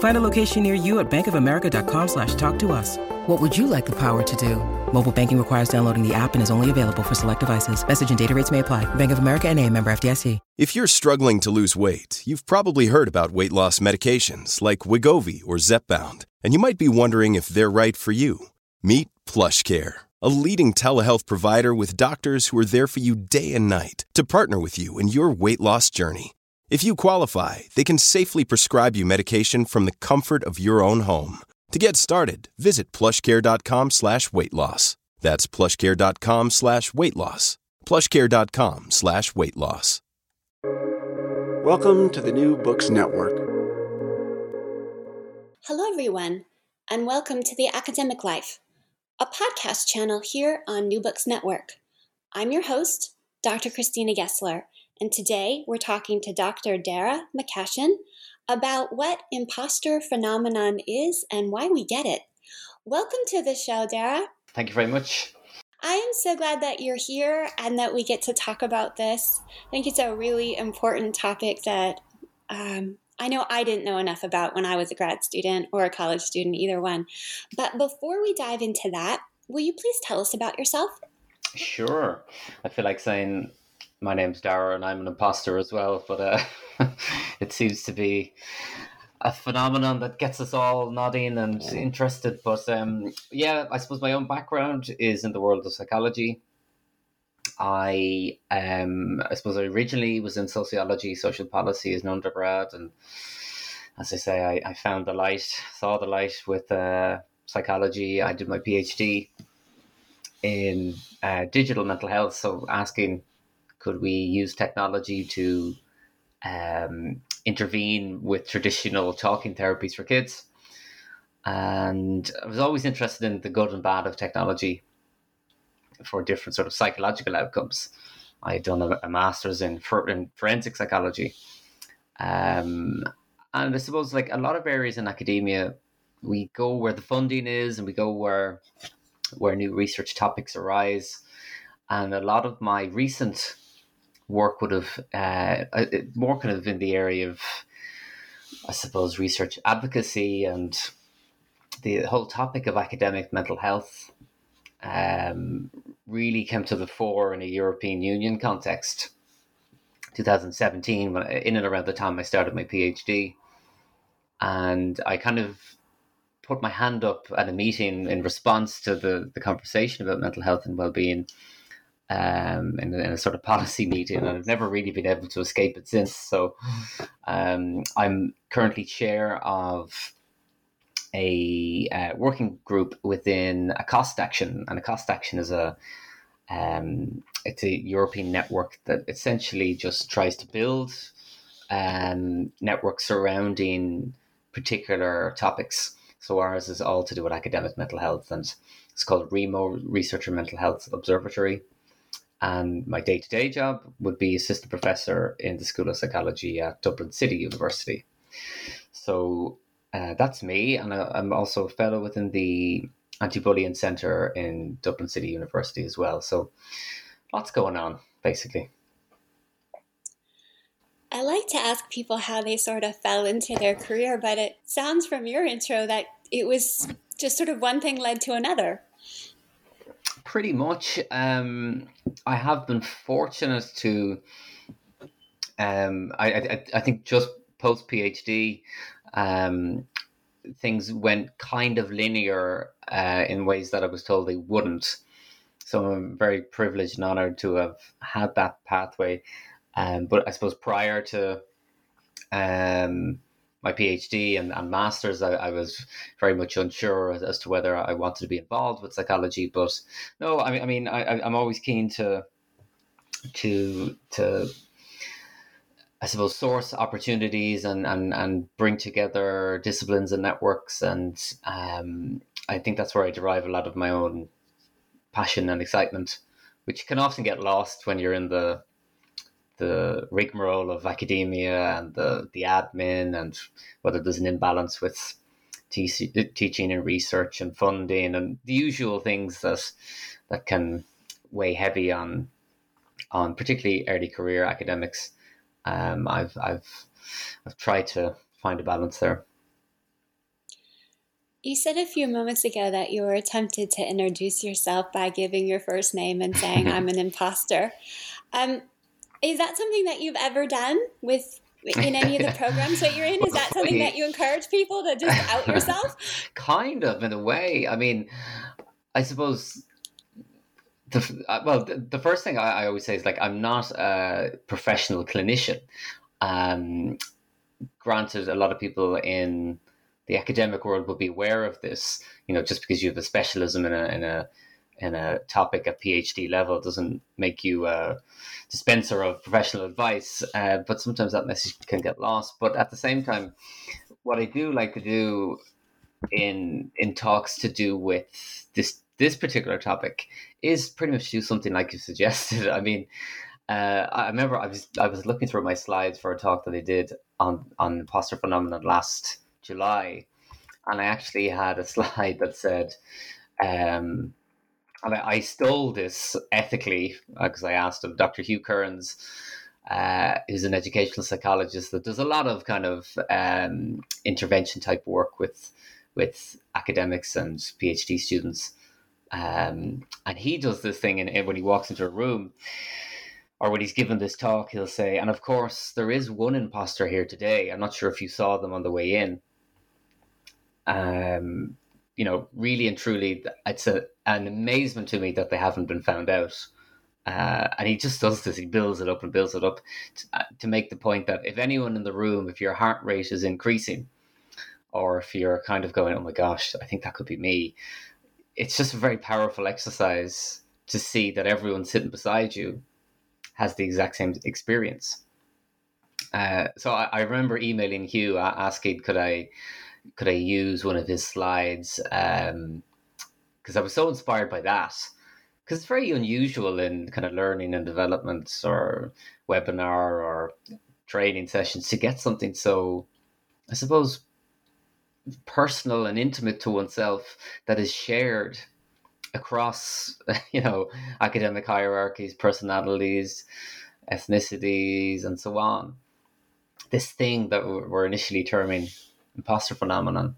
Find a location near you at bankofamerica.com slash talk to us. What would you like the power to do? Mobile banking requires downloading the app and is only available for select devices. Message and data rates may apply. Bank of America and a member FDIC. If you're struggling to lose weight, you've probably heard about weight loss medications like Wegovy or Zepbound, and you might be wondering if they're right for you. Meet PlushCare, a leading telehealth provider with doctors who are there for you day and night to partner with you in your weight loss journey. If you qualify, they can safely prescribe you medication from the comfort of your own home. To get started, visit plushcare.com slash weight loss. That's plushcare.com slash weight loss. Plushcare.com slash weight loss. Welcome to the New Books Network. Hello, everyone, and welcome to The Academic Life, a podcast channel here on New Books Network. I'm your host, Dr. Christina Gessler, and today we're talking to Dr. Darragh McCashin about what imposter phenomenon is and why we get it. Welcome to the show, Darragh. Thank you very much. I am so glad that you're here and that we get to talk about this. I think it's a really important topic that um, I know I didn't know enough about when I was a grad student or a college student, either one. But before we dive into that, will you please tell us about yourself? Sure. I feel like saying my name's Darragh and I'm an imposter as well, but uh, it seems to be a phenomenon that gets us all nodding and interested. But um, yeah, I suppose my own background is in the world of psychology. I um, I suppose I originally was in sociology, social policy as an undergrad, and as I say, I, I found the light, saw the light with uh, psychology. I did my PhD in uh, digital mental health, so asking could we use technology to um, intervene with traditional talking therapies for kids? And I was always interested in the good and bad of technology for different sort of psychological outcomes. I had done a, a master's in, for, in forensic psychology. Um, and I suppose, like a lot of areas in academia, we go where the funding is and we go where where new research topics arise. And a lot of my recent work would have uh, more kind of in the area of, I suppose, research advocacy and the whole topic of academic mental health um, really came to the fore in a European Union context. 2017, when, in and around the time I started my PhD, and I kind of put my hand up at a meeting in response to the, the conversation about mental health and well-being um, in, in, a sort of policy meeting, and I've never really been able to escape it since. So um, I'm currently chair of a uh, working group within a COST Action, and a COST Action is a um, it's a European network that essentially just tries to build um, networks surrounding particular topics. So ours is all to do with academic mental health, and it's called REMO Researcher Mental Health Observatory. And my day to day job would be assistant professor in the School of Psychology at Dublin City University. So uh, that's me. And I, am also a fellow within the Anti Bullying Centre in Dublin City University as well. So lots going on, basically. I like to ask people how they sort of fell into their career, but it sounds from your intro that it was just sort of one thing led to another. Pretty much. Um, I have been fortunate to. Um, I, I, I think just post PhD, um, things went kind of linear uh, in ways that I was told they wouldn't. So I'm very privileged and honored to have had that pathway. Um, but I suppose prior to um, my PhD and, and masters, I, I, was very much unsure as, as, to whether I wanted to be involved with psychology. But no, I mean, I mean, I, I'm always keen to to to I suppose source opportunities and and and bring together disciplines and networks, and um, I think that's where I derive a lot of my own passion and excitement, which can often get lost when you're in the the rigmarole of academia and the, the admin and whether there's an imbalance with teaching and research and funding and the usual things that that can weigh heavy on on particularly early career academics. Um, I've I've I've tried to find a balance there. You said a few moments ago that you were tempted to introduce yourself by giving your first name and saying, I'm an imposter. Um, is that something that you've ever done with in any of the programs that you're in? Is that something that you encourage people to just out yourself? kind of, in a way. I mean, I suppose the uh, well, the, the first thing I, I, always say is like I'm not a professional clinician. Um, granted, a lot of people in the academic world will be aware of this. You know, just because you have a specialism in a in a in a topic at PhD level doesn't make you a dispenser of professional advice. Uh, but sometimes that message can get lost. But at the same time, what I do like to do in in talks to do with this this particular topic is pretty much do something like you suggested. I mean, uh, I remember I was I was looking through my slides for a talk that I did on on imposter phenomenon last July, and I actually had a slide that said. Um, and I, I stole this ethically because uh, I asked him, Dr. Hugh Kearns, uh, who's an educational psychologist that does a lot of kind of um, intervention type work with with academics and PhD students. Um, and he does this thing, and when he walks into a room or when he's given this talk, he'll say, "And of course, there is one imposter here today. I'm not sure if you saw them on the way in." Um, you know, really and truly, it's a, an amazement to me that they haven't been found out. Uh, and he just does this. He builds it up and builds it up to, uh, to, make the point that if anyone in the room, if your heart rate is increasing, or if you're kind of going, "Oh my gosh, I think that could be me," it's just a very powerful exercise to see that everyone sitting beside you has the exact same experience. Uh, so I, I, remember emailing Hugh asking, "Could I?" Could I use one of his slides? Because um, I was so inspired by that. Because it's very unusual in kind of learning and development or webinar or training sessions to get something so, I suppose, personal and intimate to oneself that is shared across, you know, academic hierarchies, personalities, ethnicities, and so on. This thing that we're initially terming imposter phenomenon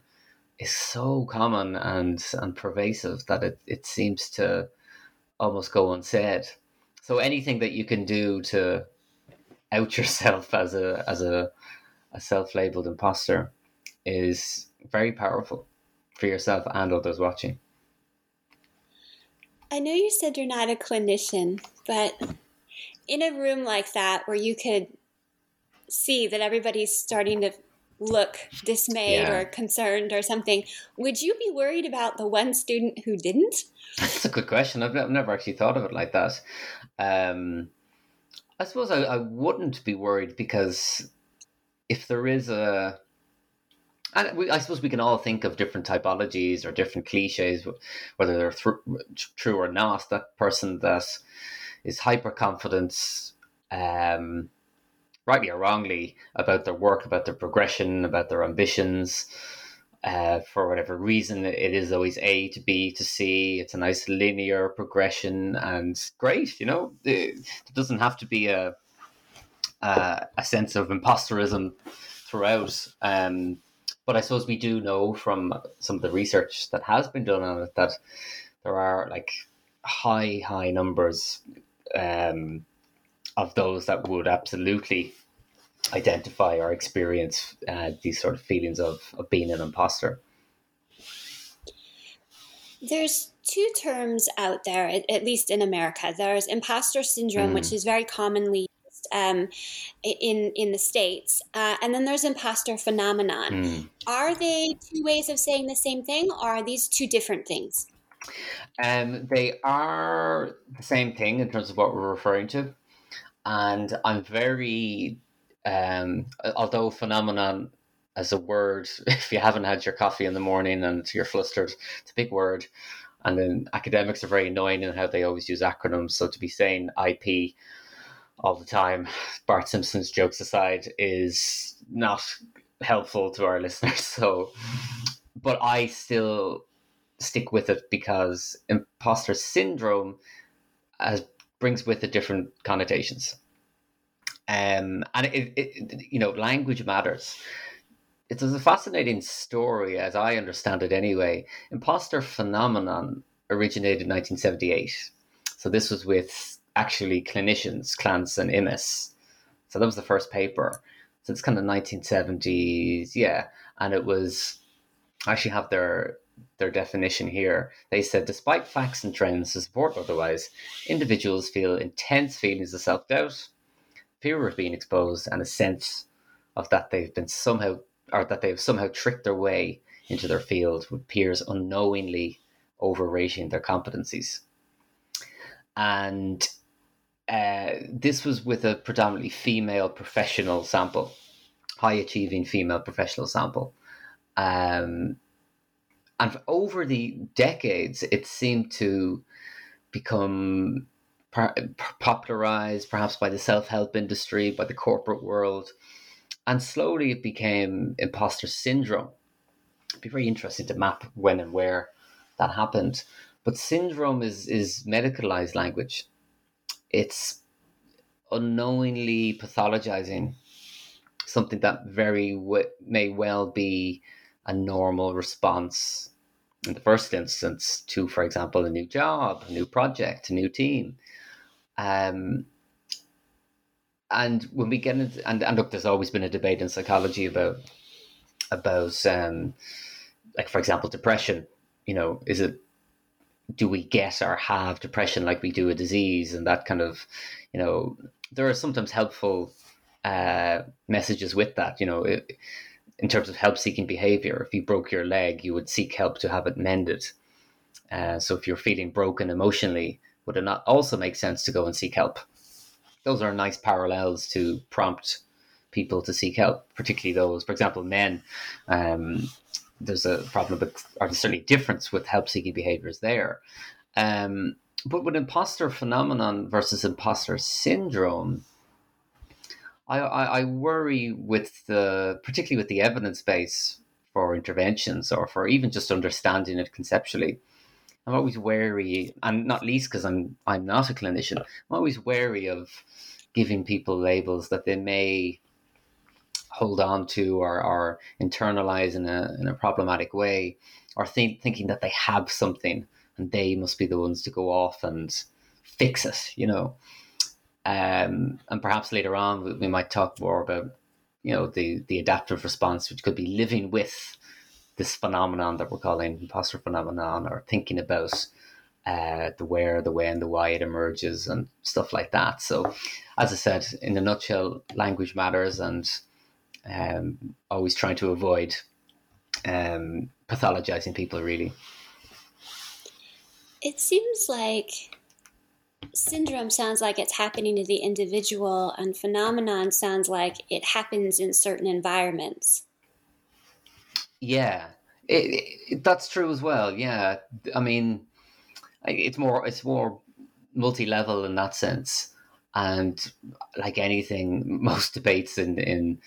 is so common and and pervasive that it, it seems to almost go unsaid. So anything that you can do to out yourself as a as a, a self-labeled imposter is very powerful for yourself and others watching. I know you said you're not a clinician, but in a room like that where you could see that everybody's starting to look dismayed yeah. or concerned or something, would you be worried about the one student who didn't? That's a good question. I've, never actually thought of it like that. Um, I suppose I, I wouldn't be worried because if there is a and we, I suppose we can all think of different typologies or different cliches, whether they're th- true or not. That person that is hyper confident, um, rightly or wrongly, about their work, about their progression, about their ambitions. Uh, for whatever reason, it is always A to B to C. It's a nice linear progression and great. You know, it, doesn't have to be a a, a sense of imposterism throughout. Um, but I suppose we do know from some of the research that has been done on it that there are like high, high numbers um, of those that would absolutely identify or experience uh, these sort of feelings of, of being an imposter. There's two terms out there, at, least in America. There's imposter syndrome, mm. which is very commonly used um, in in the states, uh, and then there's imposter phenomenon. Mm. Are they two ways of saying the same thing, or are these two different things? Um, they are the same thing in terms of what we're referring to, and I'm very, um, although phenomenon as a word, if you haven't had your coffee in the morning and you're flustered, it's a big word. And then academics are very annoying in how they always use acronyms. So to be saying IP all the time, Bart Simpson's jokes aside, is not helpful to our listeners. So, but I still stick with it because imposter syndrome has brings with it different connotations. Um, and it, it, you know, language matters it's a fascinating story, as I understand it anyway. Imposter phenomenon originated in 1978. So this was with actually clinicians, Clance and Imes. So that was the first paper. So it's kind of 1970s, yeah. And it was, I actually have their their definition here. They said, despite facts and trends to support otherwise, individuals feel intense feelings of self doubt, fear of being exposed, and a sense of that they've been somehow or that they've somehow tricked their way into their field with peers unknowingly overrating their competencies. And uh, this was with a predominantly female professional sample, high achieving female professional sample. Um, and over the decades, it seemed to become popularized perhaps by the self help industry, by the corporate world, and slowly it became imposter syndrome. It'd be very interesting to map when and where that happened. But syndrome is is medicalized language. It's unknowingly pathologizing something that very w- may well be a normal response in the first instance to, for example, a new job, a new project, a new team. Um, and when we get into and, and look, there's always been a debate in psychology about about um, like for example depression. You know, is it do we get or have depression like we do a disease and that kind of you know there are sometimes helpful uh, messages with that you know it, in terms of help seeking behavior if you broke your leg you would seek help to have it mended uh, so if you're feeling broken emotionally would it not also make sense to go and seek help those are nice parallels to prompt people to seek help, particularly those, for example, men. Um, there's a problem with, or there's certainly difference with help seeking behaviors there. Um, but with imposter phenomenon versus imposter syndrome, I, I, I worry with the, particularly with the evidence base for interventions or for even just understanding it conceptually. I'm always wary, and not least because I'm I'm not a clinician. I'm always wary of giving people labels that they may hold on to or, or internalize in a in a problematic way, or think, thinking that they have something and they must be the ones to go off and fix it. You know, um, and perhaps later on we, might talk more about you know the the adaptive response, which could be living with this phenomenon that we're calling imposter phenomenon or thinking about uh, the where, the when, the why it emerges and stuff like that. So, as I said, in a nutshell, language matters and um, always trying to avoid um, pathologizing people, really. It seems like syndrome sounds like it's happening to the individual, and phenomenon sounds like it happens in certain environments. Yeah, it, it, that's true as well. Yeah, I mean, it's more it's more multi-level in that sense, and like anything, most debates in in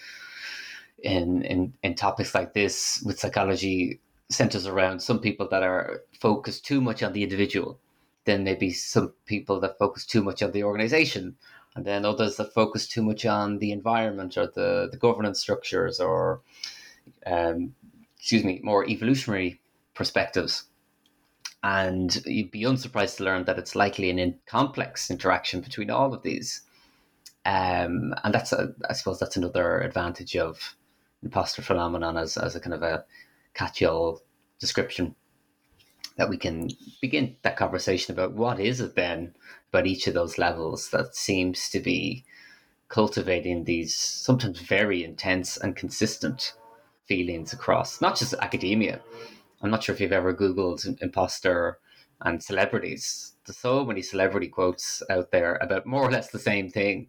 in in, in topics like this with psychology centers around some people that are focused too much on the individual then maybe some people that focus too much on the organization and then others that focus too much on the environment or the, the governance structures or um, excuse me, more evolutionary perspectives. And you'd be unsurprised to learn that it's likely an in complex interaction between all of these. Um, and that's, a, I suppose, that's another advantage of imposter phenomenon as, as a kind of a catch-all description that we can begin that conversation about what is it then about each of those levels that seems to be cultivating these sometimes very intense and consistent feelings across not just academia. I'm not sure if you've ever Googled imposter and celebrities. There's so many celebrity quotes out there about more or less the same thing.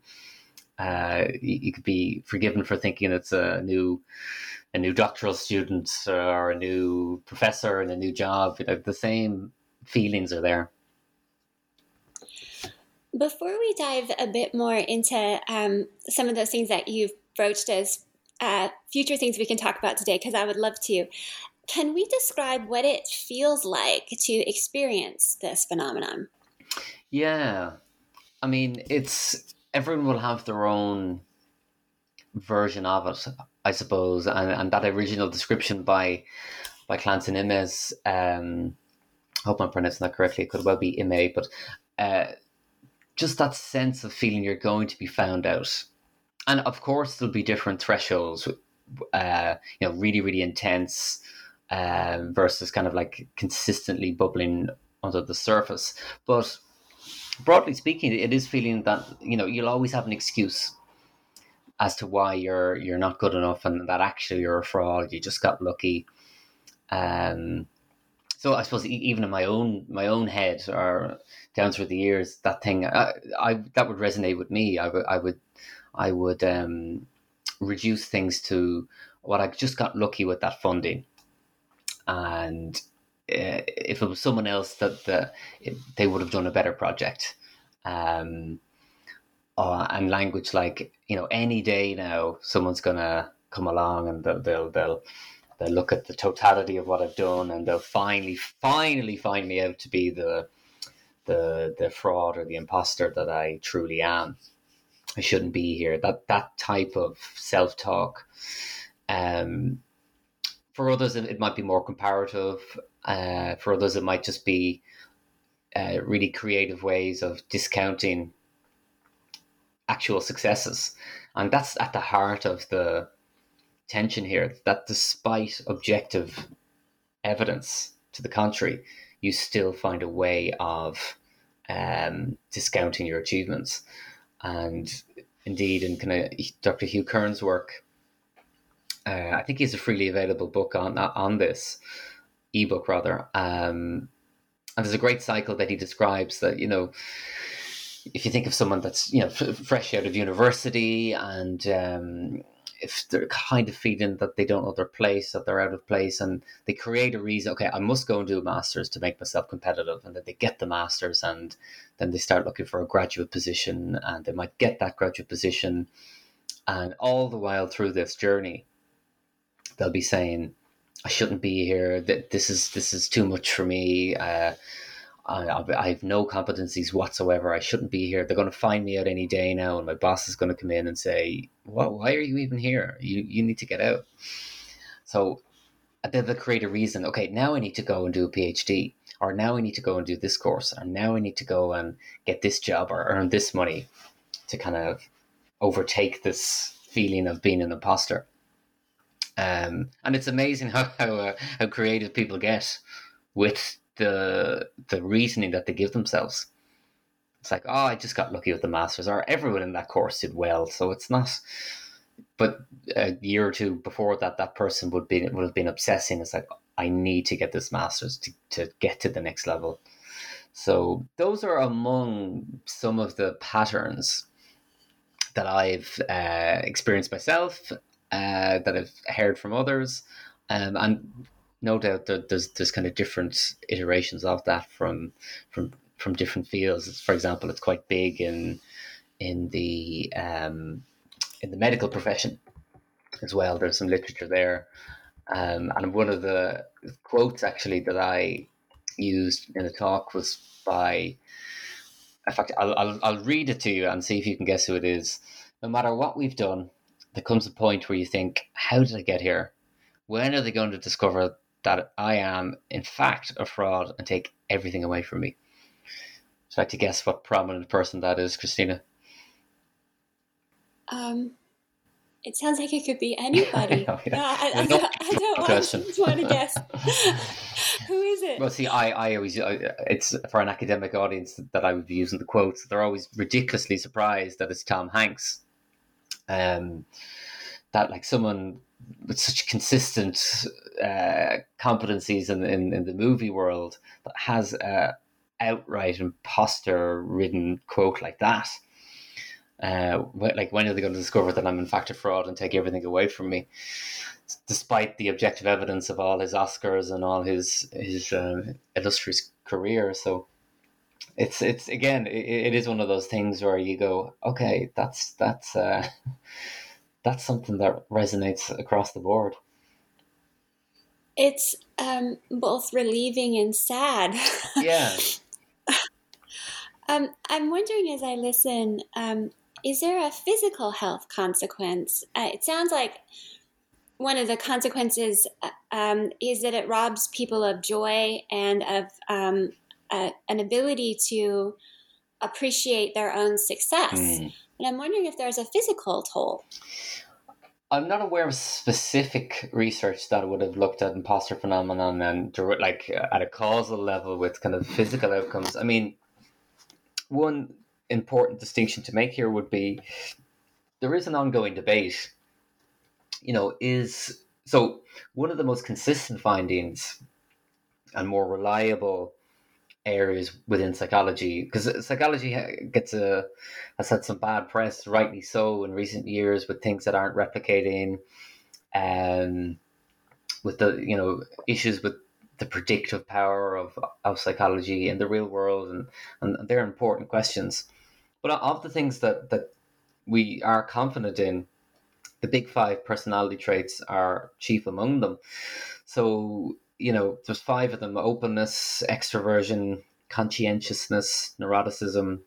Uh, you, you, could be forgiven for thinking it's a new a new doctoral student or a new professor and a new job. You know, the same feelings are there. Before we dive a bit more into um, some of those things that you've broached as uh, future things we can talk about today, because I would love to, can we describe what it feels like to experience this phenomenon? Yeah. I mean, it's everyone will have their own version of it, I suppose, and, and that original description by by Clancy Imes, um, I hope I'm pronouncing that correctly. It could well be Ime, but uh, just that sense of feeling you're going to be found out. And of course, there'll be different thresholds, uh, you know, really, really intense um, versus kind of like consistently bubbling under the surface. But broadly speaking, it is feeling that, you know, you'll always have an excuse as to why you're you're not good enough and that actually you're a fraud, you just got lucky. Um, so I suppose even in my own my own head or down through the years, that thing I, I that would resonate with me. I would I would I would um, reduce things to what I just got lucky with that funding, and uh, if it was someone else that the, it, they would have done a better project. Um, uh, and language like you know any day now someone's gonna come along and they'll they'll they'll they'll look at the totality of what I've done and they'll finally finally find me out to be the the the fraud or the imposter that I truly am. I shouldn't be here. That that type of self talk. Um, for others, it, might be more comparative. Uh, for others, it might just be uh, really creative ways of discounting actual successes, and that's at the heart of the tension here. That despite objective evidence to the contrary, you still find a way of um, discounting your achievements. And indeed, in kind of Dr. Hugh Kearns' work, uh, I think he has a freely available book on on this ebook rather. Um, and there's a great cycle that he describes that you know if you think of someone that's you know f- fresh out of university and um, if they're kind of feeling that they don't know their place, that they're out of place, and they create a reason, okay, I must go and do a master's to make myself competitive, and then they get the master's, and then they start looking for a graduate position, and they might get that graduate position, and all the while through this journey, they'll be saying, I shouldn't be here. That this is this is too much for me. Uh, I, I have no competencies whatsoever. I shouldn't be here. They're going to find me out any day now, and my boss is going to come in and say, "What? Why are you even here? You you need to get out." So then they create a reason. Okay, now I need to go and do a PhD, or now I need to go and do this course, or now I need to go and get this job or earn this money to kind of overtake this feeling of being an imposter. Um, and it's amazing how how, uh, how creative people get with the the reasoning that they give themselves. It's like, oh, I just got lucky with the masters, or everyone in that course did well, so it's not. But a year or two before that, that person would be would have been obsessing. It's like, I need to get this masters to to get to the next level. So those are among some of the patterns that I've uh, experienced myself, uh, that I've heard from others, um, and no doubt there's there's kind of different iterations of that from from from different fields. For example, it's quite big in in the um, in the medical profession as well. There's some literature there, um, and one of the quotes actually that I used in the talk was by. In fact, I'll, I'll I'll read it to you and see if you can guess who it is. No matter what we've done, there comes a point where you think, "How did I get here? When are they going to discover that I am, in fact, a fraud and take everything away from me. So I like to guess what prominent person that is, Christina. Um, it sounds like it could be anybody. I, yeah. I, I, I, don't, I don't want, want to guess. Who is it? Well, see, I, I always, it's for an academic audience that I would be using the quotes. They're always ridiculously surprised that it's Tom Hanks. Um, that like someone with such consistent uh, competencies in, in, in the movie world that has a outright imposter ridden quote like that. Uh, like when are they going to discover that I'm in fact a fraud and take everything away from me? Despite the objective evidence of all his Oscars and all his his uh, illustrious career, so it's it's again it, it is one of those things where you go, okay, that's that's uh, that's something that resonates across the board. It's um, both relieving and sad. Yeah. um, I'm wondering as I listen, um, is there a physical health consequence? Uh, it sounds like one of the consequences uh, um, is that it robs people of joy and of um, a, an ability to appreciate their own success. Mm. And I'm wondering if there's a physical toll. I'm not aware of specific research that would have looked at imposter phenomenon and like at a causal level with kind of physical outcomes. I mean, one important distinction to make here would be there is an ongoing debate. You know, is so one of the most consistent findings and more reliable areas within psychology because psychology gets a has had some bad press rightly so in recent years with things that aren't replicating um with the you know issues with the predictive power of of psychology in the real world and and they're important questions. But of the things that that we are confident in the big five personality traits are chief among them. So you know, there's five of them openness, extroversion, conscientiousness, neuroticism,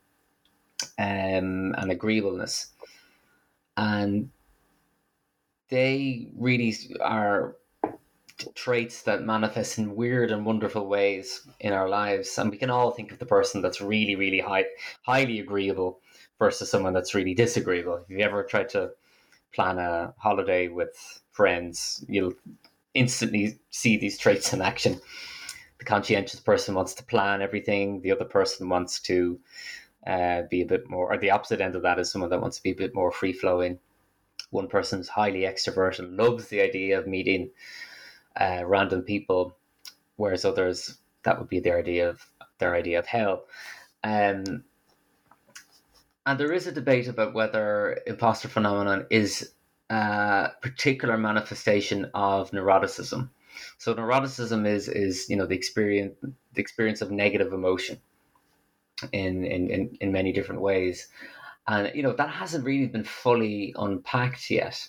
um, and agreeableness. And they really are traits that manifest in weird and wonderful ways in our lives. And we can all think of the person that's really, really high, highly agreeable versus someone that's really disagreeable. If you ever tried to plan a holiday with friends, you'll instantly see these traits in action. The conscientious person wants to plan everything. The other person wants to uh, be a bit more, or the opposite end of that is someone that wants to be a bit more free flowing. One person's highly extroverted, loves the idea of meeting uh, random people, whereas others that would be their idea of their idea of hell. Um, and there is a debate about whether imposter phenomenon is uh, particular manifestation of neuroticism. So neuroticism is is you know the experience the experience of negative emotion in in in, in many different ways, and you know that hasn't really been fully unpacked yet.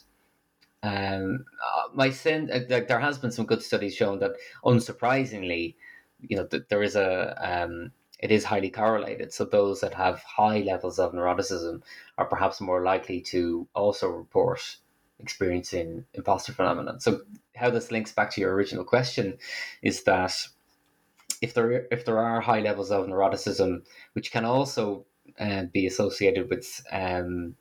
Um, uh, my sense uh, there has been some good studies showing that unsurprisingly, you know that there is a um, it is highly correlated. So those that have high levels of neuroticism are perhaps more likely to also report experiencing imposter phenomenon. So how this links back to your original question is that if there if there are high levels of neuroticism, which can also uh, be associated with um,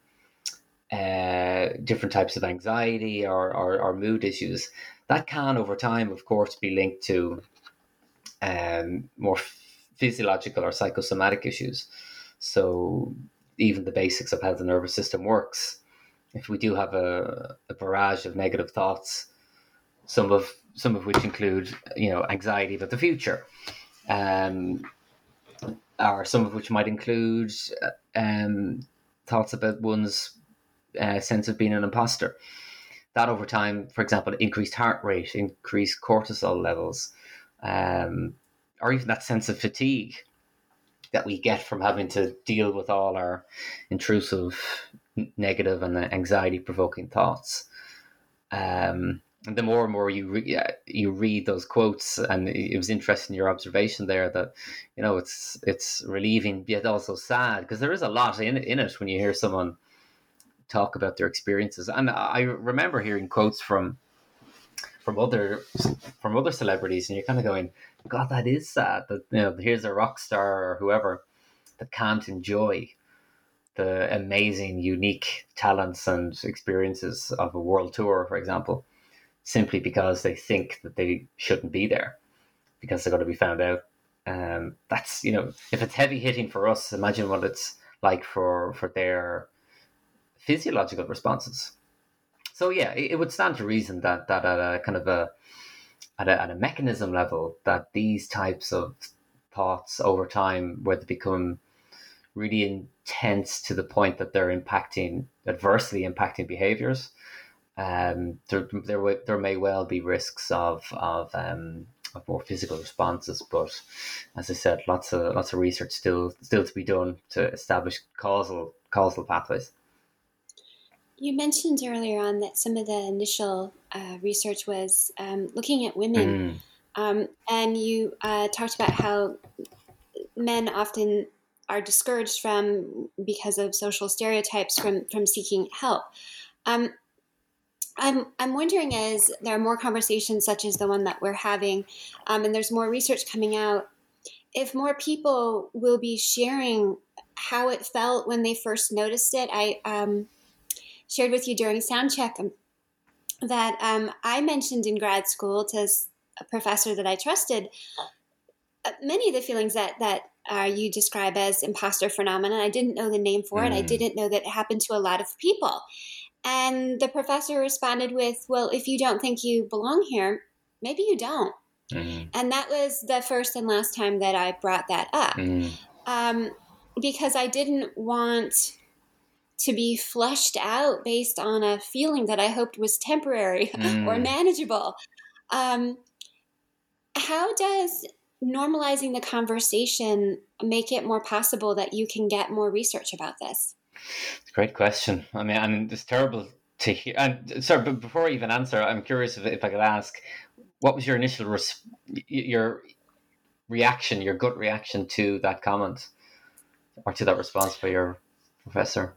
uh, different types of anxiety or, or, or, mood issues, that can over time, of course, be linked to um, more physiological or psychosomatic issues. So even the basics of how the nervous system works if we do have a, a barrage of negative thoughts, some of some of which include you know anxiety about the future, um, or some of which might include um, thoughts about one's uh, sense of being an imposter. That over time, for example, increased heart rate, increased cortisol levels, um, or even that sense of fatigue that we get from having to deal with all our intrusive negative and anxiety provoking thoughts. Um, and the more and more you re- you read those quotes, and it was interesting your observation there that you know it's it's relieving yet also sad because there is a lot in in it when you hear someone talk about their experiences. And I remember hearing quotes from from other from other celebrities, and you're kind of going, "God, that is sad." That you know, here's a rock star or whoever that can't enjoy the amazing, unique talents and experiences of a world tour, for example, simply because they think that they shouldn't be there because they're going to be found out. Um, that's you know, if it's heavy hitting for us, imagine what it's like for for their physiological responses. So yeah, it, it would stand to reason that that at a kind of a at a, at a mechanism level that these types of thoughts over time, where they become really intense to the point that they're impacting adversely impacting behaviors, um, there, there, there may well be risks of of um, of more physical responses. But as I said, lots of lots of research still still to be done to establish causal causal pathways. You mentioned earlier on that some of the initial uh, research was um, looking at women, mm. um, and you uh, talked about how men often are discouraged from because of social stereotypes from from seeking help. Um, I'm I'm wondering as there are more conversations such as the one that we're having, um, and there's more research coming out, if more people will be sharing how it felt when they first noticed it. I um, shared with you during sound check um, that um, I mentioned in grad school to a professor that I trusted uh, many of the feelings that that uh, you describe as imposter phenomenon. I didn't know the name for mm. it. I mm. didn't know that it happened to a lot of people. And the professor responded with, Well, if you don't think you belong here, maybe you don't. Mm-hmm. And that was the first and last time that I brought that up. Mm. Um, because I didn't want to be flushed out based on a feeling that I hoped was temporary mm. or manageable. Um, how does normalizing the conversation make it more possible that you can get more research about this? It's a great question. I mean, and it's terrible to hear. And sorry, but before I even answer, I'm curious if, if I could ask, what was your initial res- your reaction, your gut reaction to that comment, or to that response by your professor?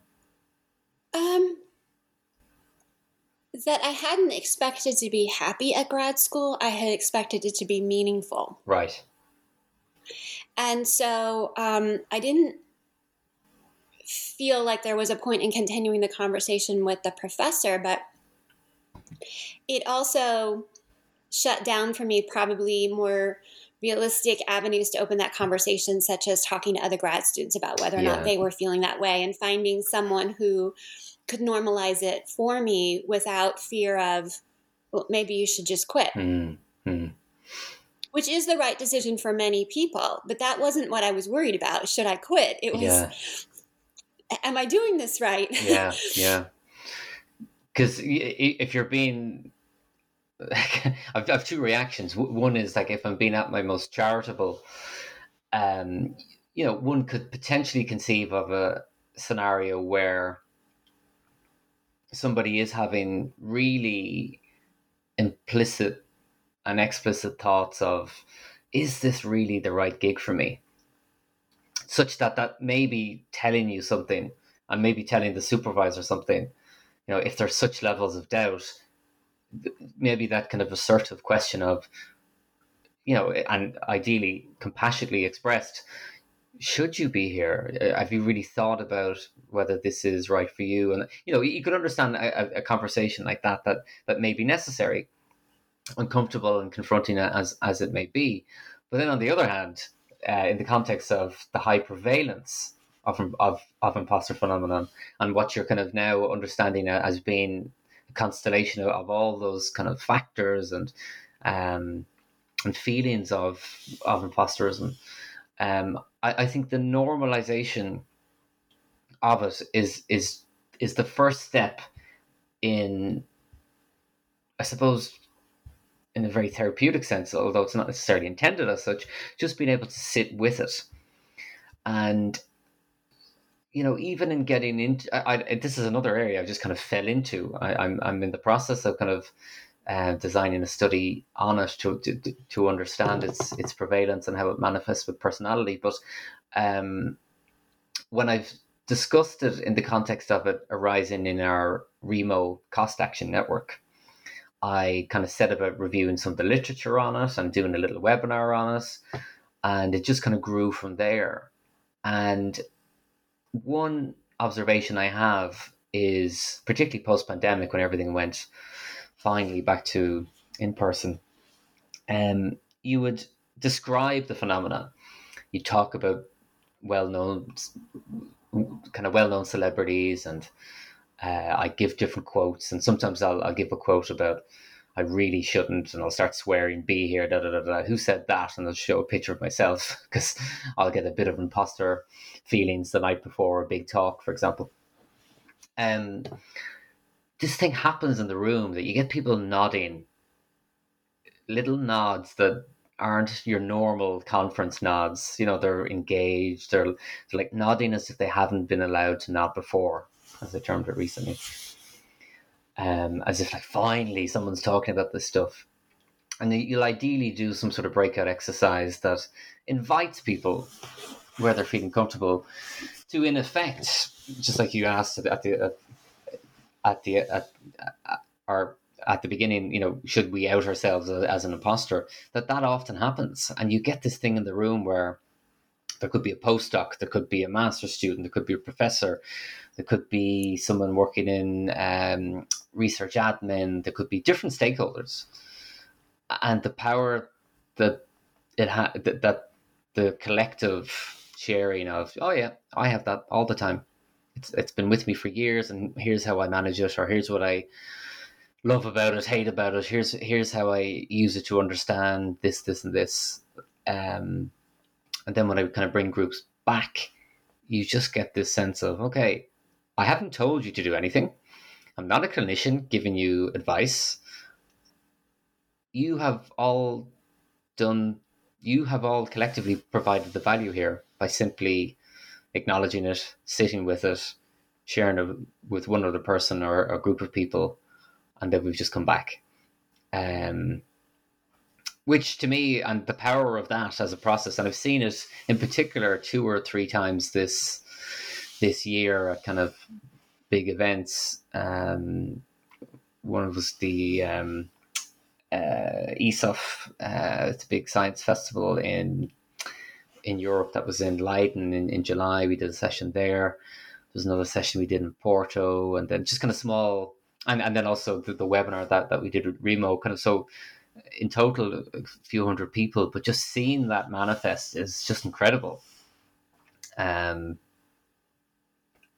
Um, that I hadn't expected to be happy at grad school. I had expected it to be meaningful. Right. And so um, I didn't feel like there was a point in continuing the conversation with the professor, but it also shut down for me probably more realistic avenues to open that conversation, such as talking to other grad students about whether or yeah. not they were feeling that way and finding someone who could normalize it for me without fear of, well, maybe you should just quit. Mm-hmm. Which is the right decision for many people, but that wasn't what I was worried about. Should I quit? It was yeah am I doing this right? yeah, yeah. Because if you're being, I've, I've two reactions. One is like if I'm being at my most charitable, um, you know, one could potentially conceive of a scenario where somebody is having really implicit and explicit thoughts of, is this really the right gig for me? such that that may be telling you something and maybe telling the supervisor something. You know, if there's such levels of doubt, maybe that kind of assertive question of, you know, and ideally compassionately expressed, should you be here? Uh, have you really thought about whether this is right for you? And you know, you could understand a, a conversation like that that that may be necessary, uncomfortable and confronting as as it may be. But then on the other hand, uh, in the context of the high prevalence of, of, of imposter phenomenon and what you're kind of now understanding as being constellation of, of all those kind of factors and um, and feelings of of imposterism. Um, I, I think the normalization of it is is is the first step in I suppose in a very therapeutic sense, although it's not necessarily intended as such, just being able to sit with it. And, you know, even in getting into, I, I, this is another area I've just kind of fell into. I, am I'm, I'm in the process of kind of uh, designing a study on it to, to, to understand its, its prevalence and how it manifests with personality. But um, when I've discussed it in the context of it arising in our Remo COST Action network, I kind of set about reviewing some of the literature on it and doing a little webinar on it. And it just kind of grew from there. And one observation I have is, particularly post pandemic, when everything went finally back to in person, um, you would describe the phenomena. You talk about well known, kind of well known celebrities and Uh, I give different quotes, and sometimes I'll, I'll give a quote about I really shouldn't, and I'll start swearing "be here." Da da da da. Who said that? And I'll show a picture of myself because I'll get a bit of imposter feelings the night before a big talk, for example. And um, this thing happens in the room that you get people nodding, little nods that aren't your normal conference nods. You know, they're engaged. They're, they're like nodding as if they haven't been allowed to nod before as I termed it recently. Um, as if like finally someone's talking about this stuff. And you'll ideally do some sort of breakout exercise that invites people where they're feeling comfortable to, in effect, just like you asked at the at, the at, at, or at the beginning, you know, should we out ourselves as an imposter? That that often happens, and you get this thing in the room where there could be a postdoc, there could be a master student, there could be a professor, there could be someone working in um, research admin, there could be different stakeholders. And the power that it ha- that, that the collective sharing of, oh yeah, I have that all the time. It's it's been with me for years, and here's how I manage it, or here's what I love about it, hate about it. Here's here's how I use it to understand this, this, and this. Um, and then when I kind of bring groups back, you just get this sense of okay, I haven't told you to do anything. I'm not a clinician giving you advice. You have all done, you have all collectively provided the value here by simply acknowledging it, sitting with it, sharing it with one other person or a group of people, and then we've just come back. Um, which to me, and the power of that as a process, and I've seen it in particular two or three times this this year at kind of big events. Um, one was the um, uh, ESOF, uh, it's a big science festival in in Europe that was in Leiden in, in July. We did a session there. There's another session we did in Porto, and then just kind of small, and, and then also the, the webinar that, that we did with Remo, kind of so in total a few hundred people, but just seeing that manifest is just incredible. Um,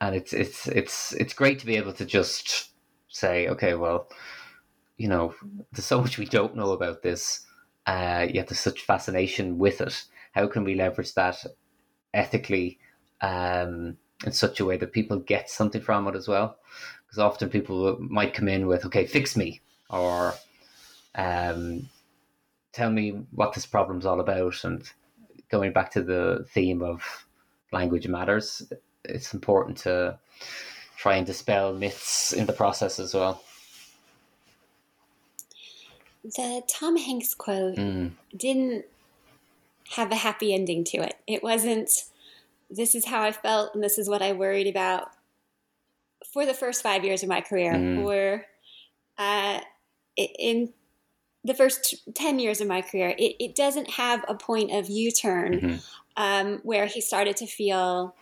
and it's it's it's it's great to be able to just say, okay, well, you know, there's so much we don't know about this, uh, yet there's such fascination with it. How can we leverage that ethically um, in such a way that people get something from it as well? Because often people might come in with, okay, fix me, or um, tell me what this problem's all about. And going back to the theme of language matters, it's important to try and dispel myths in the process as well. The Tom Hanks quote mm. didn't have a happy ending to it. It wasn't, this is how I felt and this is what I worried about for the first five years of my career, mm. or uh, in the first 10 years of my career. It, it doesn't have a point of U turn mm-hmm. um, where he started to feel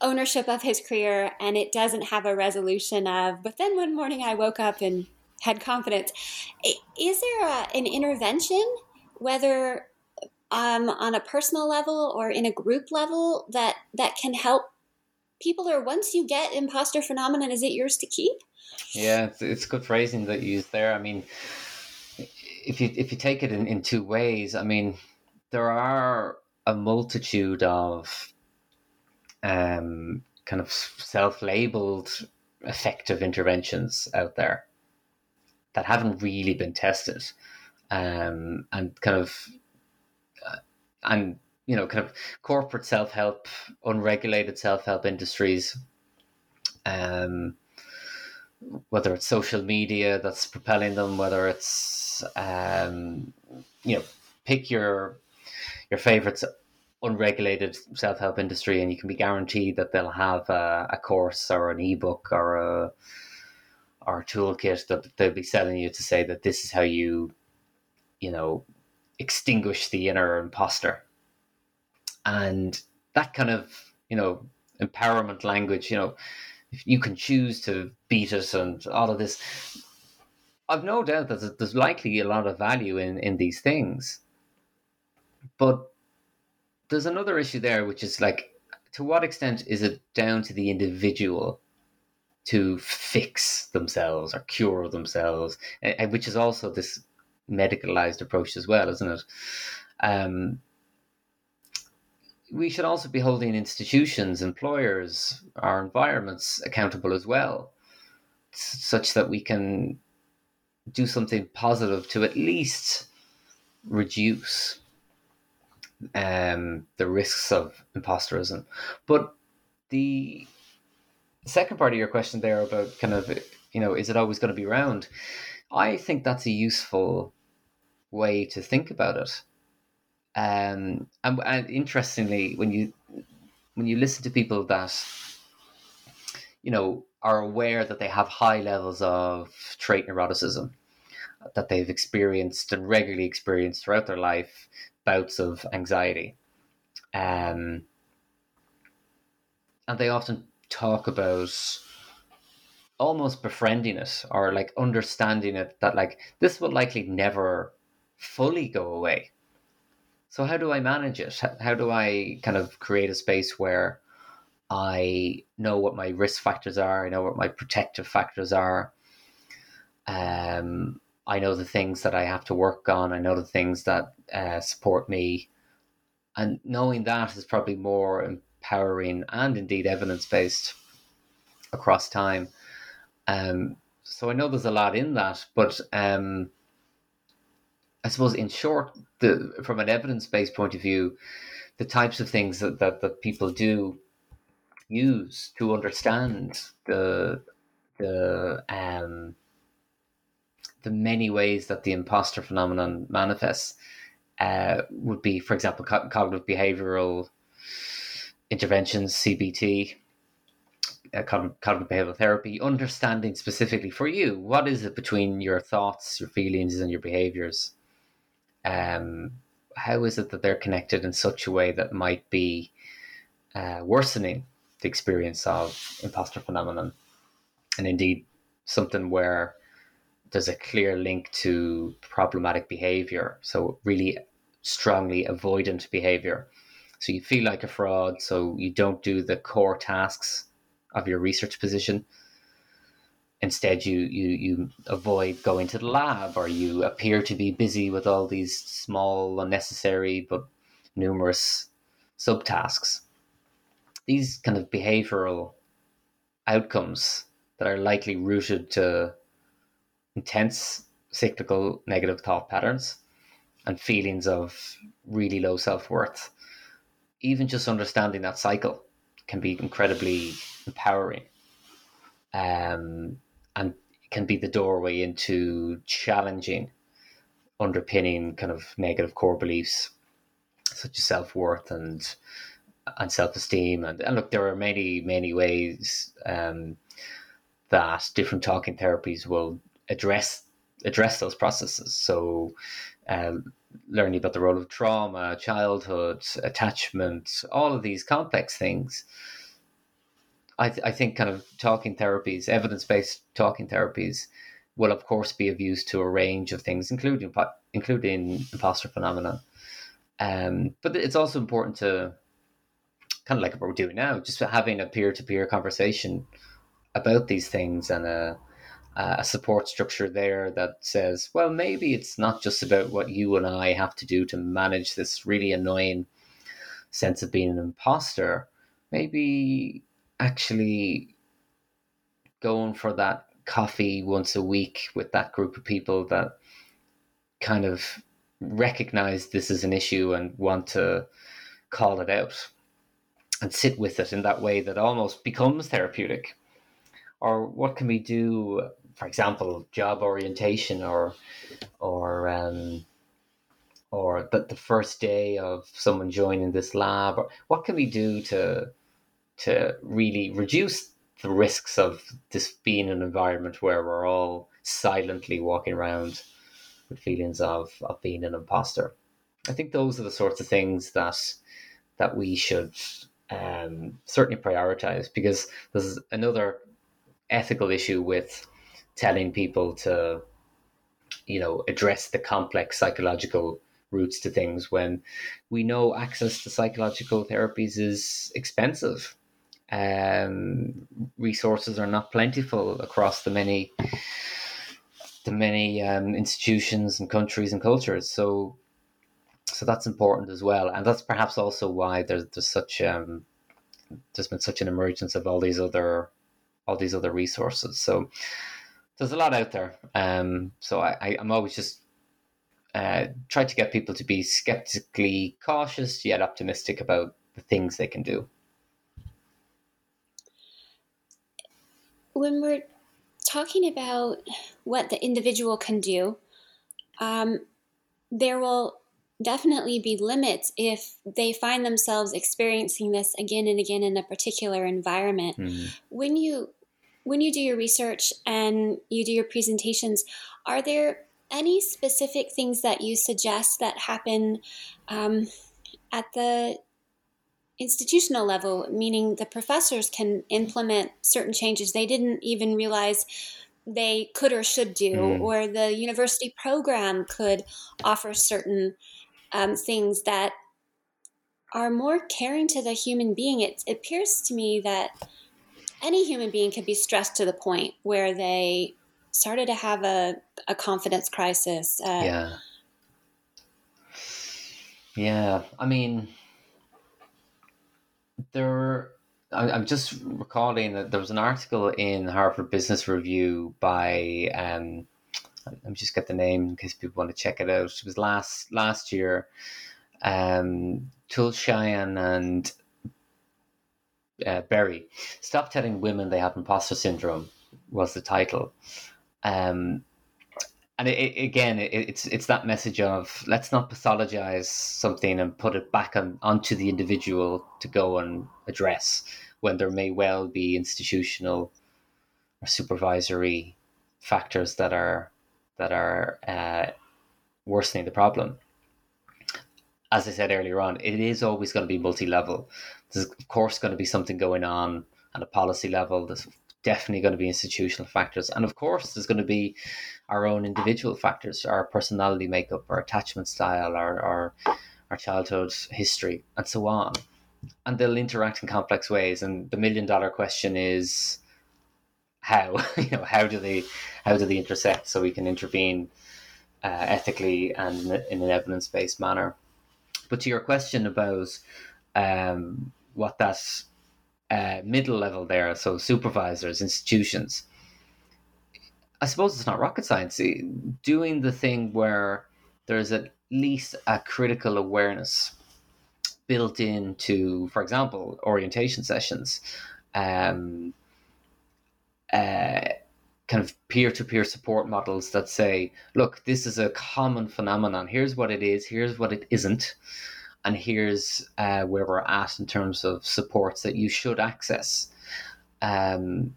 ownership of his career and it doesn't have a resolution of but then one morning i woke up and had confidence is there a, an intervention whether um, on a personal level or in a group level that that can help people or once you get imposter phenomenon is it yours to keep yeah it's, it's good phrasing that you use there i mean if you if you take it in, in two ways i mean there are a multitude of um, kind of self-labeled effective interventions out there that haven't really been tested. Um, and kind of uh, and you know kind of corporate self-help unregulated self-help industries um, whether it's social media that's propelling them whether it's um, you know pick your your favorites unregulated self help industry, and you can be guaranteed that they'll have a, a course or an ebook or a or a toolkit that they'll be selling you to say that this is how you, you know, extinguish the inner imposter. And that kind of, you know, empowerment language, you know, you can choose to beat it and all of this. I've no doubt that there's likely a lot of value in, in these things. But there's another issue there, which is like, to what extent is it down to the individual to fix themselves or cure themselves, which is also this medicalized approach as well, isn't it? Um, we should also be holding institutions, employers, our environments accountable as well, such that we can do something positive to at least reduce um, the risks of imposterism. But the second part of your question there about kind of, you know, is it always going to be around? I think that's a useful way to think about it. Um, and, and interestingly, when you when you listen to people that you know are aware that they have high levels of trait neuroticism, that they've experienced and regularly experienced throughout their life bouts of anxiety, um, and they often talk about almost befriending it or like understanding it that like this will likely never fully go away so how do I manage it? How do I kind of create a space where I know what my risk factors are, I know what my protective factors are. Um, I know the things that I have to work on. I know the things that uh, support me, and knowing that is probably more empowering and indeed evidence based across time. Um, so I know there's a lot in that, but um, I suppose, in short, the from an evidence based point of view, the types of things that, that, that people do use to understand the the um, the many ways that the imposter phenomenon manifests uh, would be, for example, co- cognitive behavioral interventions, CBT, uh, cognitive behavioral therapy, understanding specifically for you what is it between your thoughts, your feelings, and your behaviors? Um, how is it that they're connected in such a way that might be uh, worsening the experience of imposter phenomenon. And indeed something where there's a clear link to problematic behavior. So really strongly avoidant behavior. So you feel like a fraud so you don't do the core tasks of your research position. Instead you you you avoid going to the lab or you appear to be busy with all these small unnecessary but numerous subtasks these kind of behavioral outcomes that are likely rooted to intense cyclical negative thought patterns and feelings of really low self-worth even just understanding that cycle can be incredibly empowering um, and can be the doorway into challenging underpinning kind of negative core beliefs such as self-worth and and self-esteem. And, and look there are many many ways um, that different talking therapies will address address those processes. So uh, learning about the role of trauma childhood attachment all of these complex things. I, th- I think kind of talking therapies, evidence based talking therapies, will of course be of use to a range of things, including including imposter phenomena. Um, but it's also important to kind of like what we're doing now, just having a peer to peer conversation about these things and a, a support structure there that says, well, maybe it's not just about what you and I have to do to manage this really annoying sense of being an imposter. Maybe actually going for that coffee once a week with that group of people that kind of recognize this is an issue and want to call it out and sit with it in that way that almost becomes therapeutic or what can we do for example job orientation or or um, or the, the first day of someone joining this lab or what can we do to to really reduce the risks of this being an environment where we're all silently walking around with feelings of, of being an imposter. I think those are the sorts of things that that we should um, certainly prioritize because there's another ethical issue with telling people to, you know, address the complex psychological roots to things when we know access to psychological therapies is expensive um, resources are not plentiful across the many the many um, institutions and countries and cultures. So so that's important as well, and that's perhaps also why there's there's such um, there's been such an emergence of all these other all these other resources. So there's a lot out there. Um, so I, I am always just uh, try to get people to be skeptically cautious yet optimistic about the things they can do. When we're talking about what the individual can do, um, there will definitely be limits if they find themselves experiencing this again and again in a particular environment. Mm-hmm. When you when you do your research and you do your presentations, are there any specific things that you suggest that happen um, at the institutional level, meaning the professors can implement certain changes they didn't even realize they could or should do, mm. or the university program could offer certain um, things that are more caring to the human being. It, appears to me that any human being could be stressed to the point where they started to have a, a confidence crisis. Uh, yeah. Yeah. I mean, there, I'm just recalling that there was an article in Harvard Business Review by, um, let me just get the name in case people want to check it out. It was last last year. Um, Tulshyan and uh, Burey. Stop telling women they have imposter syndrome was the title. Um, and it, it, again, it, it's it's that message of let's not pathologize something and put it back on onto the individual to go and address when there may well be institutional or supervisory factors that are that are uh, worsening the problem. As I said earlier on, it is always going to be multi-level. There's of course going to be something going on at a policy level. There's definitely going to be institutional factors, and of course, there's going to be our own individual factors, our personality makeup, our attachment style, our our, our childhood history, and so on. And they'll interact in complex ways. And the million dollar question is, how you know how do they how do they intersect so we can intervene uh, ethically and in an evidence based manner. But to your question about um, what that uh, middle level there, so supervisors, institutions, I suppose it's not rocket science. Doing the thing where there's at least a critical awareness built into, for example, orientation sessions. Um, uh, kind of peer-to-peer support models that say look this is a common phenomenon. Here's what it is here's what it isn't and here's uh, where we're at in terms of supports that you should access. Um,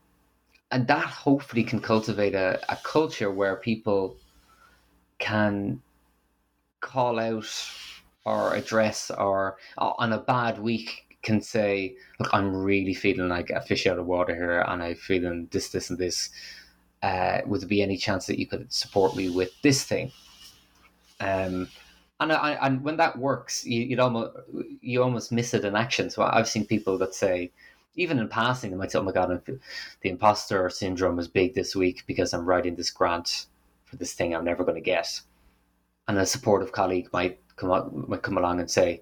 and that hopefully can cultivate a, a culture where people can call out or address or on a bad week can say, look, I'm really feeling like a fish out of water here and I'm feeling this, this, and this. Uh, would there be any chance that you could support me with this thing? Um, and I, and when that works, you you almost you almost miss it in action. So I've seen people that say, even in passing, they might say, "Oh my god, the imposter syndrome is big this week because I'm writing this grant for this thing I'm never going to get." And a supportive colleague might come up, might come along and say,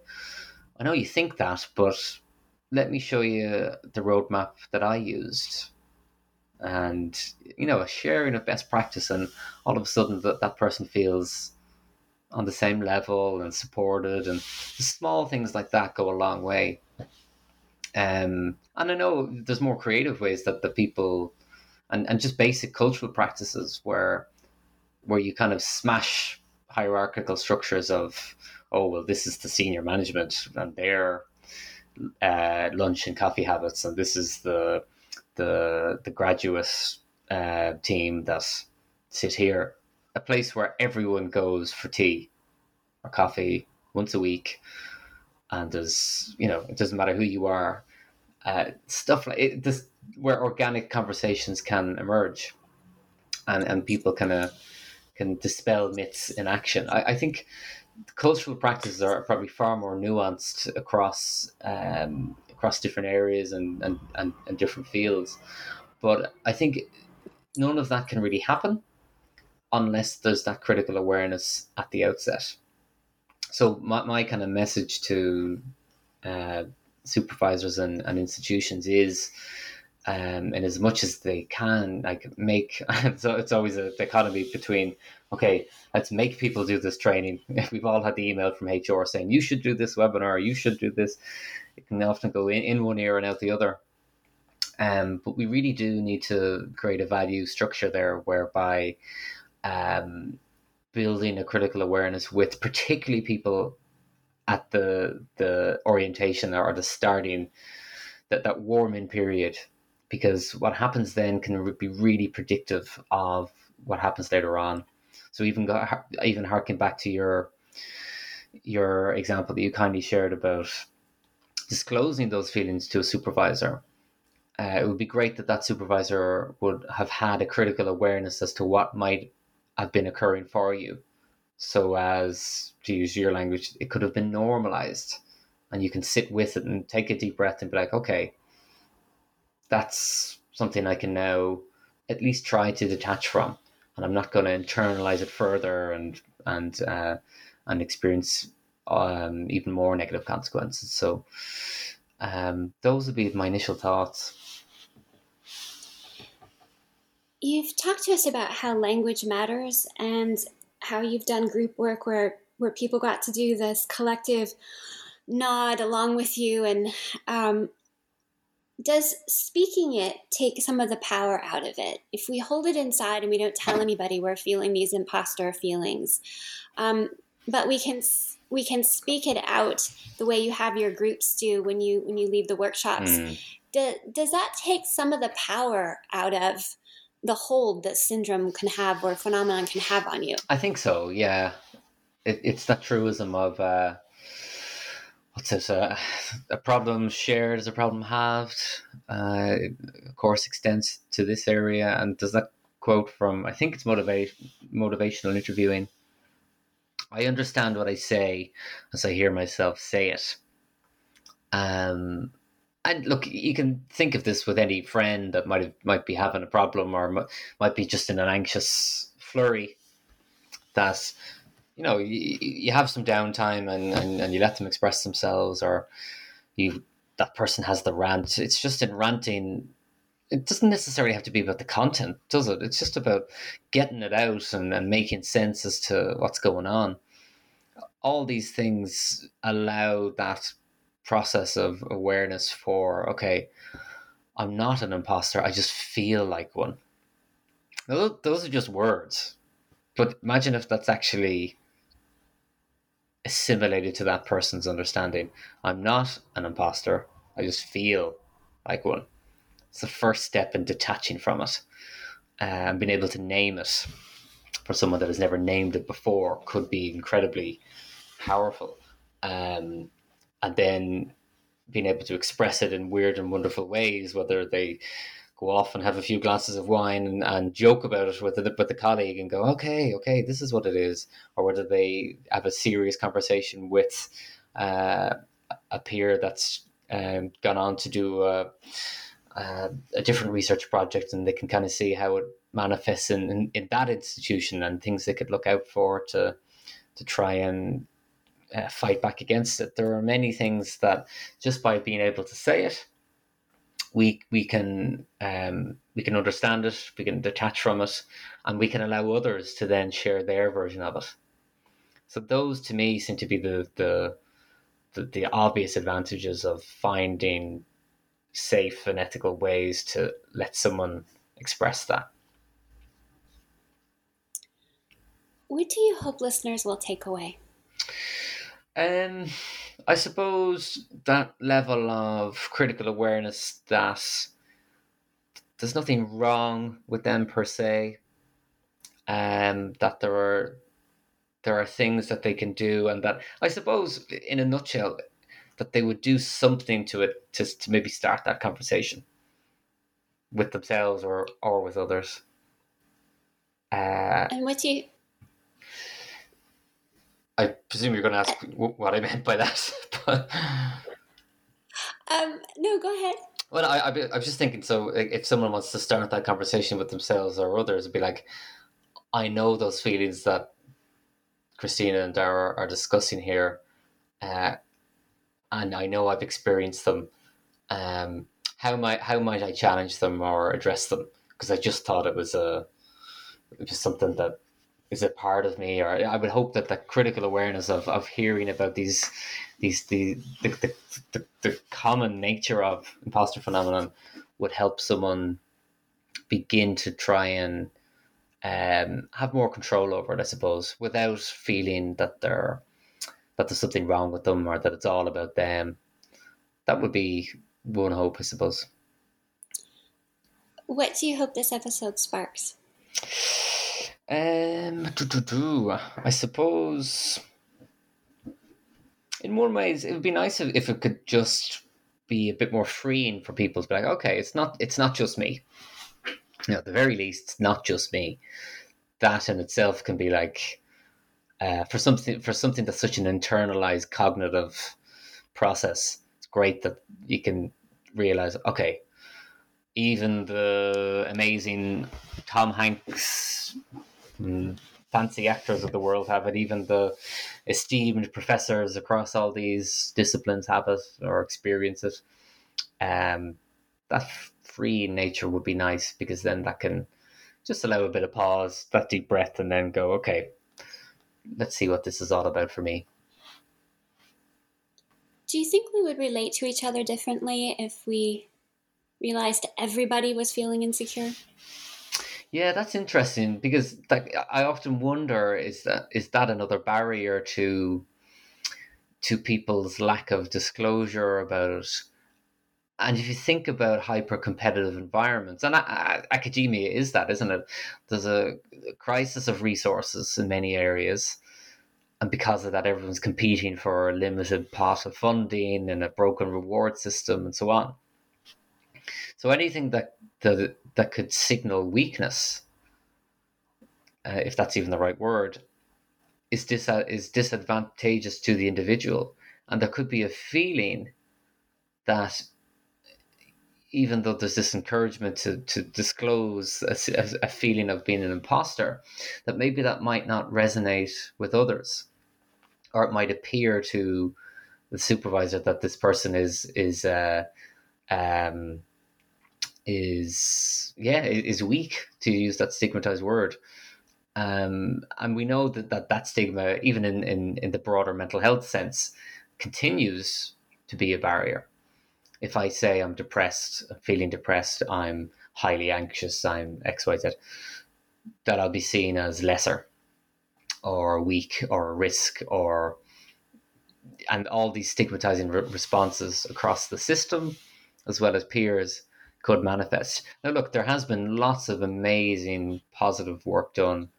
I know you think that, but let me show you the roadmap that I used. And, you know, a sharing of best practice, and all of a sudden that, that person feels on the same level and supported, and small things like that go a long way. Um, and I know there's more creative ways that the people, and, and just basic cultural practices where where you kind of smash hierarchical structures of oh well this is the senior management and their uh, lunch and coffee habits and this is the the the graduate uh, team that sit here. A place where everyone goes for tea or coffee once a week and there's you know it doesn't matter who you are uh, stuff like it this where organic conversations can emerge and and people kind of can dispel myths in action I, I think cultural practices are probably far more nuanced across um, across different areas and, and, and, and different fields. But I think none of that can really happen unless there's that critical awareness at the outset. So my, my kind of message to uh, supervisors and, and institutions is um, and as much as they can, like make so it's always a dichotomy between okay, let's make people do this training. We've all had the email from HR saying you should do this webinar, you should do this. It can often go in, in one ear and out the other. Um, but we really do need to create a value structure there whereby um, building a critical awareness with particularly people at the the orientation or the starting that that warming period because what happens then can be really predictive of what happens later on. So even even harking back to your your example that you kindly shared about disclosing those feelings to a supervisor, uh, it would be great that that supervisor would have had a critical awareness as to what might have been occurring for you. So as to use your language, it could have been normalized, and you can sit with it and take a deep breath and be like, okay, that's something I can now at least try to detach from, and I'm not going to internalize it further and and uh, and experience um, even more negative consequences. So um, those would be my initial thoughts. You've talked to us about how language matters and how you've done group work where where people got to do this collective nod along with you and um, does speaking it take some of the power out of it? If we hold it inside and we don't tell anybody we're feeling these imposter feelings, um, but we can we can speak it out the way you have your groups do when you when you leave the workshops. Mm. Do, does that take some of the power out of the hold that syndrome can have or phenomenon can have on you? I think so. Yeah, it, it's that truism of. Uh, what's it? Uh, a problem shared is a problem halved. Uh, of course, extends to this area. And does that quote from? I think it's motivate motivational interviewing. I understand what I say as I hear myself say it. Um, and look, you can think of this with any friend that might have, might be having a problem or might be just in an anxious flurry. That you know you, you have some downtime and, and, and you let them express themselves or you that person has the rant. It's just in ranting. It doesn't necessarily have to be about the content does it? It's just about getting it out and, and making sense as to what's going on. All these things allow that process of awareness for okay i'm not an imposter i just feel like one. Those are just words. But imagine if that's actually assimilated to that person's understanding. I'm not an imposter. I just feel like one. It's the first step in detaching from it uh, and being able to name it for someone that has never named it before could be incredibly powerful. Um, and then being able to express it in weird and wonderful ways, whether they go off and have a few glasses of wine and, and joke about it with the, with the colleague and go, okay, okay, this is what it is, or whether they have a serious conversation with uh, a peer that's um, gone on to do a, a, a, different research project and they can kind of see how it manifests in, in, in, that institution and things they could look out for to to try and uh, fight back against it. There are many things that just by being able to say it we we can um, we can understand it, we can detach from it, and we can allow others to then share their version of it. So those to me seem to be the the the, the obvious advantages of finding safe and ethical ways to let someone express that. What do you hope listeners will take away? Um, I suppose that level of critical awareness that there's nothing wrong with them per se, um, that there are there are things that they can do, and that I suppose, in a nutshell, that they would do something to it to, to maybe start that conversation with themselves or or with others. Uh, and what do you I presume you're going to ask what I meant by that. but... Um, no, go ahead. Well, I, I, I was just thinking. So, if someone wants to start that conversation with themselves or others, it'd be like, I know those feelings that Christina and Darragh are discussing here, uh, and I know I've experienced them. Um, how might how might I challenge them or address them? Because I just thought it was a it was something that is a part of me, or I would hope that the critical awareness of, of hearing about these these the the, the, the, the common nature of imposter phenomenon would help someone begin to try and um, have more control over it, I suppose, without feeling that they're that there's something wrong with them or that it's all about them. That would be one hope, I suppose. What do you hope this episode sparks? Um, I suppose in one ways it would be nice if, if it could just be a bit more freeing for people to be like, okay, it's not it's not just me. You know, at the very least, it's not just me. That in itself can be like uh, for something for something that's such an internalized cognitive process. It's great that you can realize, okay, even the amazing Tom Hanks mm, fancy actors of the world have it, even the esteemed professors across all these disciplines have it or experience it. Um, that free nature would be nice because then that can just allow a bit of pause, that deep breath, and then go, okay, let's see what this is all about for me. Do you think we would relate to each other differently if we realized everybody was feeling insecure? Yeah, that's interesting because like I often wonder is that is that another barrier to to people's lack of disclosure about? And if you think about hyper competitive environments, and academia is that, isn't it? There's a crisis of resources in many areas. And because of that, everyone's competing for a limited pot of funding and a broken reward system and so on. So anything that that, that could signal weakness, uh, if that's even the right word, is dis- is disadvantageous to the individual, and there could be a feeling that even though there's this encouragement to, to disclose a, a, feeling of being an imposter, that maybe that might not resonate with others, or it might appear to the supervisor that this person is is uh, um, is yeah is weak to use that stigmatized word. Um, and we know that, that that stigma, even in, in, in the broader mental health sense, continues to be a barrier if I say I'm depressed, I'm feeling depressed, I'm highly anxious, I'm XYZ, that I'll be seen as lesser or weak or risk or and all these stigmatizing re- responses across the system as well as peers could manifest. Now, look, there has been lots of amazing positive work done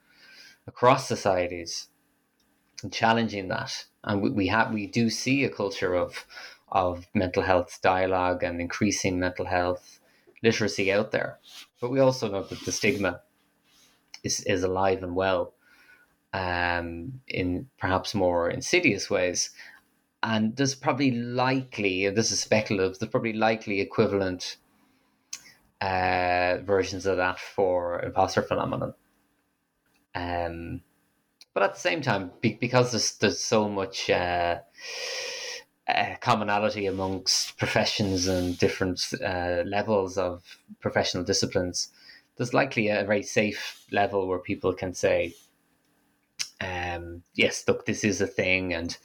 across societies in challenging that, and we, we have we do see a culture of of mental health dialogue and increasing mental health literacy out there. But we also know that the stigma is, is alive and well um, in perhaps more insidious ways. And there's probably likely, and this is speculative, there's probably likely equivalent uh, versions of that for imposter phenomenon. Um, but at the same time, be, because there's, there's so much uh, uh, commonality amongst professions and different uh, levels of professional disciplines, there's likely a very safe level where people can say, um, yes, look, this is a thing and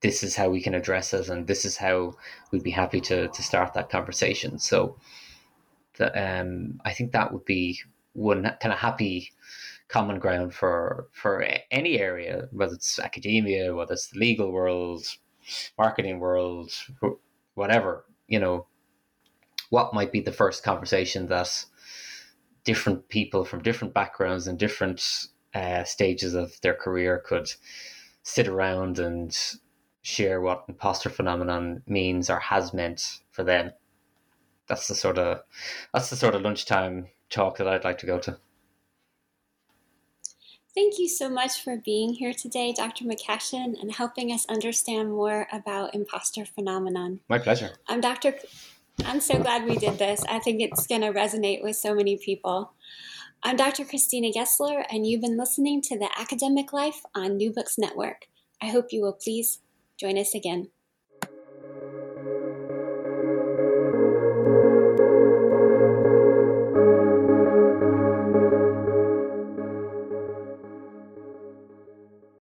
this is how we can address it and this is how we'd be happy to, to start that conversation. So the, um, I think that would be one kind of happy common ground for for any area, whether it's academia, whether it's the legal world, marketing world, whatever, you know, what might be the first conversation that different people from different backgrounds and different uh, stages of their career could sit around and share what imposter phenomenon means or has meant for them. That's the sort of that's the sort of lunchtime talk that I'd like to go to. Thank you so much for being here today, Dr. McCashin, and helping us understand more about imposter phenomenon. My pleasure. Um, I'm Dr. I'm so glad we did this. I think it's going to resonate with so many people. I'm Dr. Christina Gessler, and you've been listening to The Academic Life on New Books Network. I hope you will please join us again.